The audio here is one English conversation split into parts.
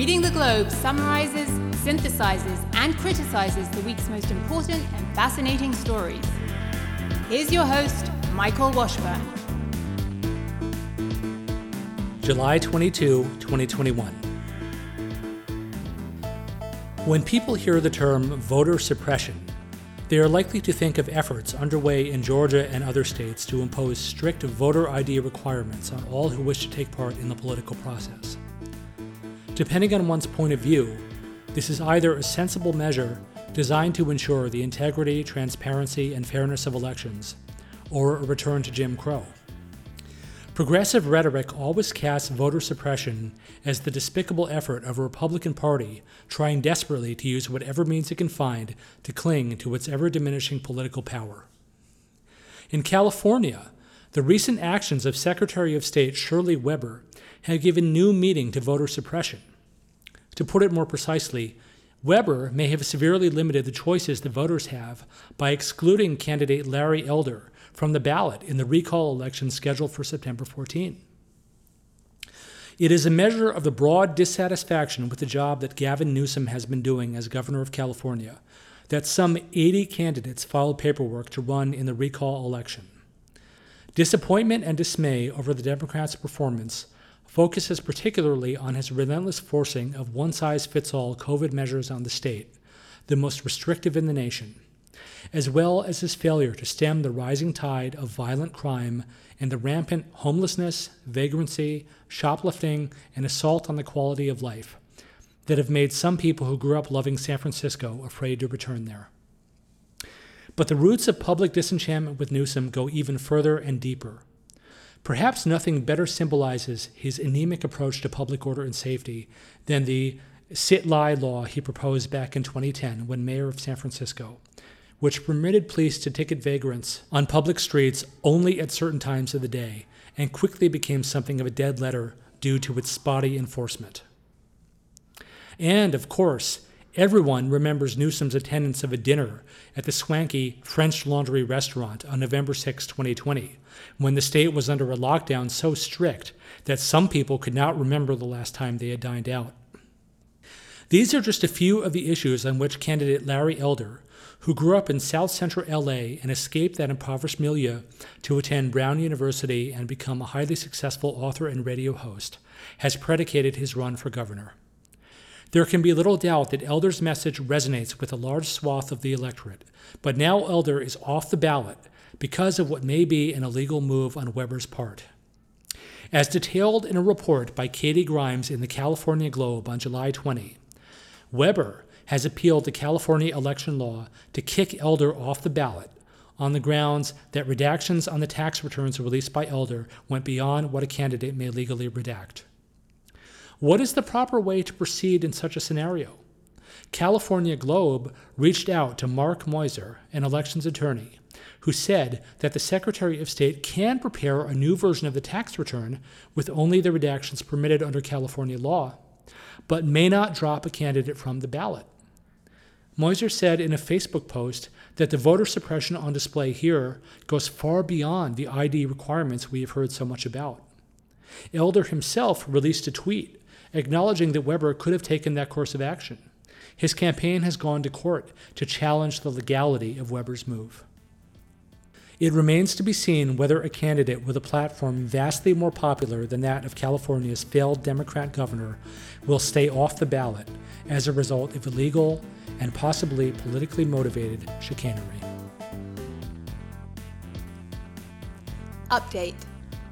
Reading the Globe summarizes, synthesizes, and criticizes the week's most important and fascinating stories. Here's your host, Michael Washburn. July 22, 2021. When people hear the term voter suppression, they are likely to think of efforts underway in Georgia and other states to impose strict voter ID requirements on all who wish to take part in the political process. Depending on one's point of view, this is either a sensible measure designed to ensure the integrity, transparency, and fairness of elections, or a return to Jim Crow. Progressive rhetoric always casts voter suppression as the despicable effort of a Republican Party trying desperately to use whatever means it can find to cling to its ever diminishing political power. In California, the recent actions of Secretary of State Shirley Weber have given new meaning to voter suppression. To put it more precisely, Weber may have severely limited the choices the voters have by excluding candidate Larry Elder from the ballot in the recall election scheduled for September 14. It is a measure of the broad dissatisfaction with the job that Gavin Newsom has been doing as governor of California that some 80 candidates filed paperwork to run in the recall election. Disappointment and dismay over the Democrats' performance focuses particularly on his relentless forcing of one size fits all COVID measures on the state, the most restrictive in the nation as well as his failure to stem the rising tide of violent crime and the rampant homelessness, vagrancy, shoplifting, and assault on the quality of life that have made some people who grew up loving San Francisco afraid to return there. But the roots of public disenchantment with Newsom go even further and deeper. Perhaps nothing better symbolizes his anemic approach to public order and safety than the sit lie law he proposed back in 2010 when mayor of San Francisco, which permitted police to ticket vagrants on public streets only at certain times of the day and quickly became something of a dead letter due to its spotty enforcement. And, of course, everyone remembers Newsom's attendance of a dinner at the swanky French Laundry restaurant on November 6, 2020, when the state was under a lockdown so strict that some people could not remember the last time they had dined out. These are just a few of the issues on which candidate Larry Elder, who grew up in South Central LA and escaped that impoverished milieu to attend Brown University and become a highly successful author and radio host, has predicated his run for governor. There can be little doubt that Elder's message resonates with a large swath of the electorate, but now Elder is off the ballot because of what may be an illegal move on Weber's part. As detailed in a report by Katie Grimes in the California Globe on July 20, Weber has appealed the California election law to kick Elder off the ballot on the grounds that redactions on the tax returns released by Elder went beyond what a candidate may legally redact. What is the proper way to proceed in such a scenario? California Globe reached out to Mark Meuser, an elections attorney, who said that the Secretary of State can prepare a new version of the tax return with only the redactions permitted under California law, but may not drop a candidate from the ballot. Meuser said in a Facebook post that the voter suppression on display here goes far beyond the ID requirements we have heard so much about. Elder himself released a tweet acknowledging that Weber could have taken that course of action. His campaign has gone to court to challenge the legality of Weber's move. It remains to be seen whether a candidate with a platform vastly more popular than that of California's failed Democrat governor will stay off the ballot as a result of illegal and possibly politically motivated chicanery. Update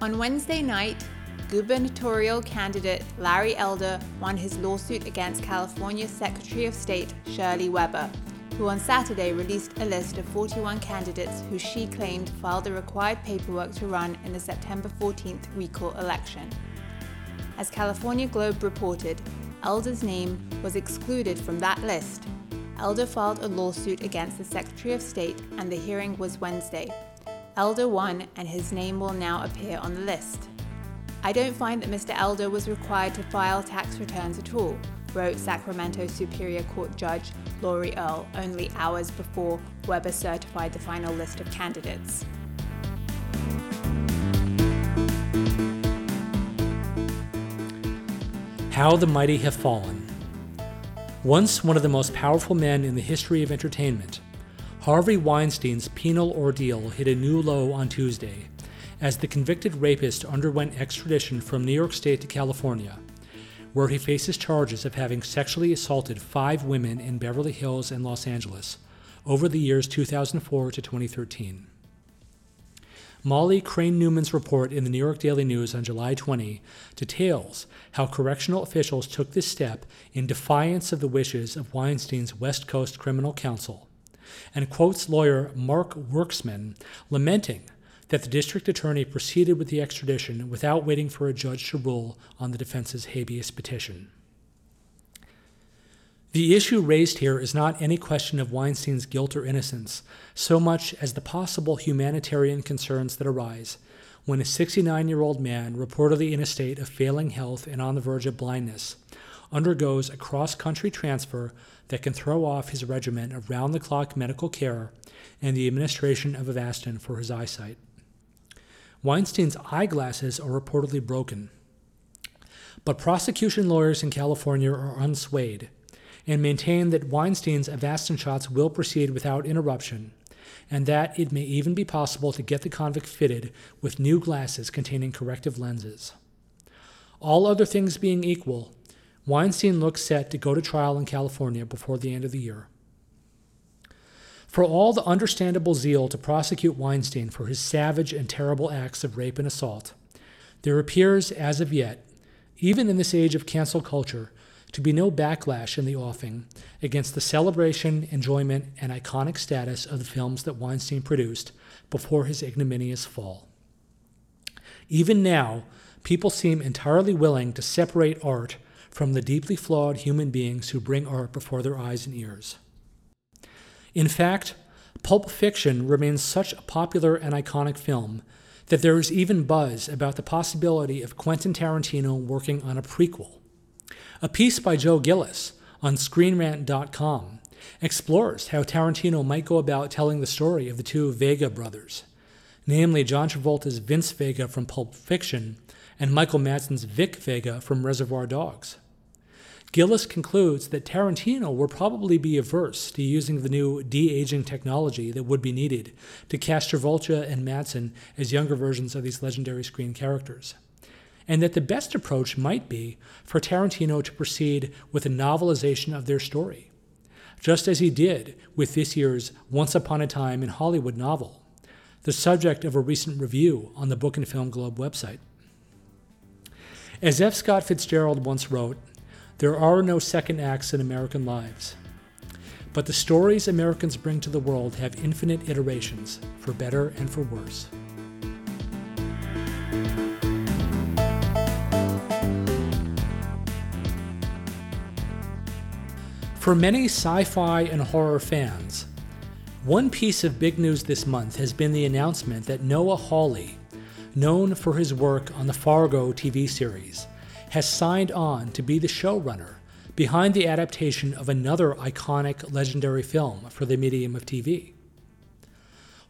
On Wednesday night, gubernatorial candidate Larry Elder won his lawsuit against California Secretary of State Shirley Weber, who on Saturday released a list of 41 candidates who she claimed filed the required paperwork to run in the September 14th recall election. As California Globe reported, Elder's name was excluded from that list Elder filed a lawsuit against the Secretary of State, and the hearing was Wednesday. Elder won, and his name will now appear on the list. I don't find that Mr. Elder was required to file tax returns at all, wrote Sacramento Superior Court Judge Lori Earle only hours before Weber certified the final list of candidates. How the Mighty Have Fallen. Once one of the most powerful men in the history of entertainment, Harvey Weinstein's penal ordeal hit a new low on Tuesday as the convicted rapist underwent extradition from New York State to California, where he faces charges of having sexually assaulted five women in Beverly Hills and Los Angeles over the years 2004 to 2013. Molly Crane Newman's report in the New York Daily News on July 20 details how correctional officials took this step in defiance of the wishes of Weinstein's West Coast Criminal Counsel, and quotes lawyer Mark Werksman lamenting that the district attorney proceeded with the extradition without waiting for a judge to rule on the defense's habeas petition. The issue raised here is not any question of Weinstein's guilt or innocence, so much as the possible humanitarian concerns that arise when a 69 year old man, reportedly in a state of failing health and on the verge of blindness, undergoes a cross country transfer that can throw off his regimen of round the clock medical care and the administration of Avastin for his eyesight. Weinstein's eyeglasses are reportedly broken. But prosecution lawyers in California are unswayed and maintain that Weinstein's Avastin shots will proceed without interruption, and that it may even be possible to get the convict fitted with new glasses containing corrective lenses. All other things being equal, Weinstein looks set to go to trial in California before the end of the year. For all the understandable zeal to prosecute Weinstein for his savage and terrible acts of rape and assault, there appears, as of yet, even in this age of cancel culture, to be no backlash in the offing against the celebration, enjoyment, and iconic status of the films that Weinstein produced before his ignominious fall. Even now, people seem entirely willing to separate art from the deeply flawed human beings who bring art before their eyes and ears. In fact, Pulp Fiction remains such a popular and iconic film that there is even buzz about the possibility of Quentin Tarantino working on a prequel a piece by Joe Gillis on ScreenRant.com explores how Tarantino might go about telling the story of the two Vega brothers, namely John Travolta's Vince Vega from Pulp Fiction and Michael Madsen's Vic Vega from Reservoir Dogs. Gillis concludes that Tarantino will probably be averse to using the new de aging technology that would be needed to cast Travolta and Madsen as younger versions of these legendary screen characters and that the best approach might be for Tarantino to proceed with a novelization of their story, just as he did with this year's Once Upon a Time in Hollywood novel, the subject of a recent review on the Book and Film Globe website. As F. Scott Fitzgerald once wrote, there are no second acts in American lives. But the stories Americans bring to the world have infinite iterations, for better and for worse. For many sci fi and horror fans, one piece of big news this month has been the announcement that Noah Hawley, known for his work on the Fargo TV series, has signed on to be the showrunner behind the adaptation of another iconic legendary film for the medium of TV.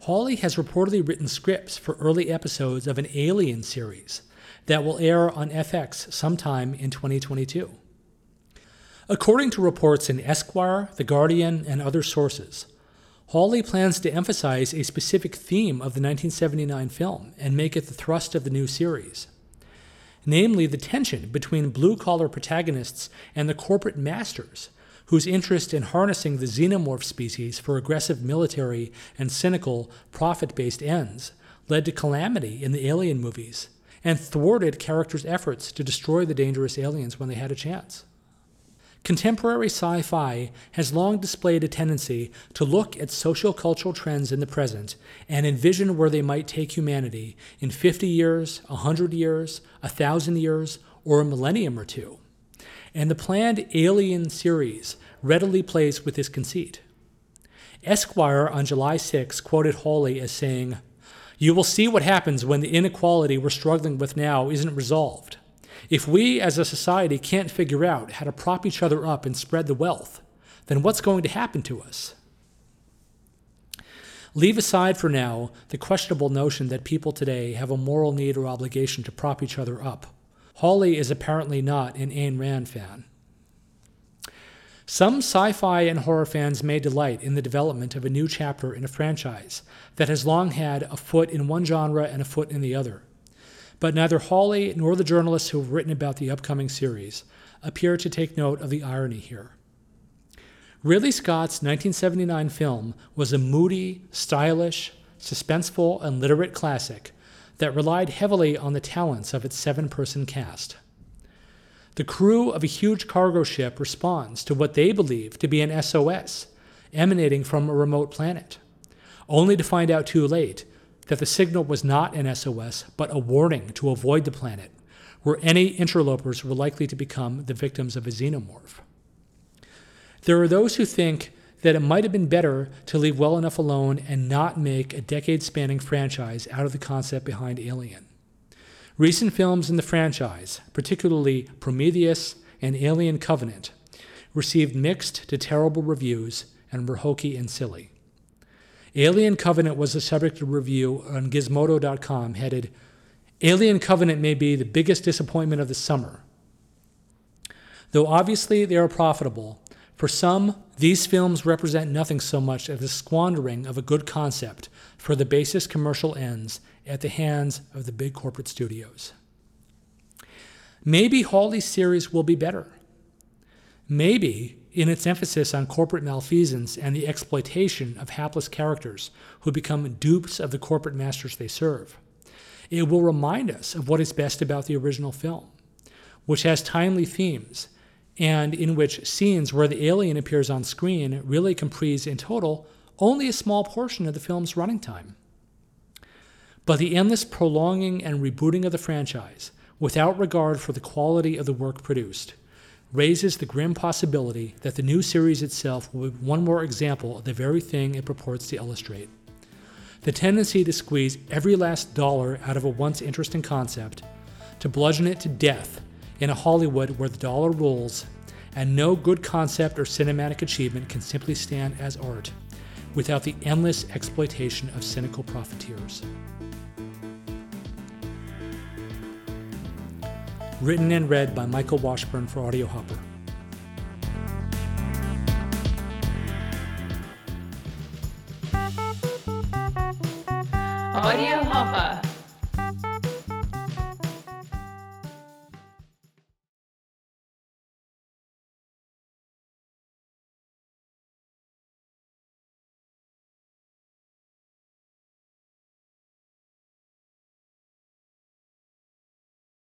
Hawley has reportedly written scripts for early episodes of an Alien series that will air on FX sometime in 2022. According to reports in Esquire, The Guardian, and other sources, Hawley plans to emphasize a specific theme of the 1979 film and make it the thrust of the new series. Namely, the tension between blue collar protagonists and the corporate masters, whose interest in harnessing the xenomorph species for aggressive military and cynical profit based ends led to calamity in the alien movies and thwarted characters' efforts to destroy the dangerous aliens when they had a chance. Contemporary sci fi has long displayed a tendency to look at social cultural trends in the present and envision where they might take humanity in 50 years, 100 years, 1,000 years, or a millennium or two. And the planned Alien series readily plays with this conceit. Esquire on July 6 quoted Hawley as saying, You will see what happens when the inequality we're struggling with now isn't resolved. If we as a society can't figure out how to prop each other up and spread the wealth, then what's going to happen to us? Leave aside for now the questionable notion that people today have a moral need or obligation to prop each other up, Hawley is apparently not an Ayn Rand fan. Some sci fi and horror fans may delight in the development of a new chapter in a franchise that has long had a foot in one genre and a foot in the other. But neither Hawley nor the journalists who have written about the upcoming series appear to take note of the irony here. Ridley Scott's 1979 film was a moody, stylish, suspenseful, and literate classic that relied heavily on the talents of its seven person cast. The crew of a huge cargo ship responds to what they believe to be an SOS emanating from a remote planet, only to find out too late that the signal was not an SOS but a warning to avoid the planet, where any interlopers were likely to become the victims of a xenomorph. There are those who think that it might have been better to leave well enough alone and not make a decade spanning franchise out of the concept behind Alien. Recent films in the franchise, particularly Prometheus and Alien Covenant, received mixed to terrible reviews and were hokey and silly. Alien Covenant was the subject of review on Gizmodo.com headed Alien Covenant may be the biggest disappointment of the summer. Though obviously they are profitable, for some, these films represent nothing so much as the squandering of a good concept for the basest commercial ends at the hands of the big corporate studios. Maybe Hawley's series will be better. Maybe, in its emphasis on corporate malfeasance and the exploitation of hapless characters who become dupes of the corporate masters they serve, it will remind us of what is best about the original film, which has timely themes and in which scenes where the alien appears on screen really comprise in total only a small portion of the film's running time. But the endless prolonging and rebooting of the franchise, without regard for the quality of the work produced, raises the grim possibility that the new series itself will be one more example of the very thing it purports to illustrate. The tendency to squeeze every last dollar out of a once interesting concept, to bludgeon it to death in a Hollywood where the dollar rules and no good concept or cinematic achievement can simply stand as art without the endless exploitation of cynical profiteers. written and read by Michael Washburn for Audio Hopper. Audio Hopper.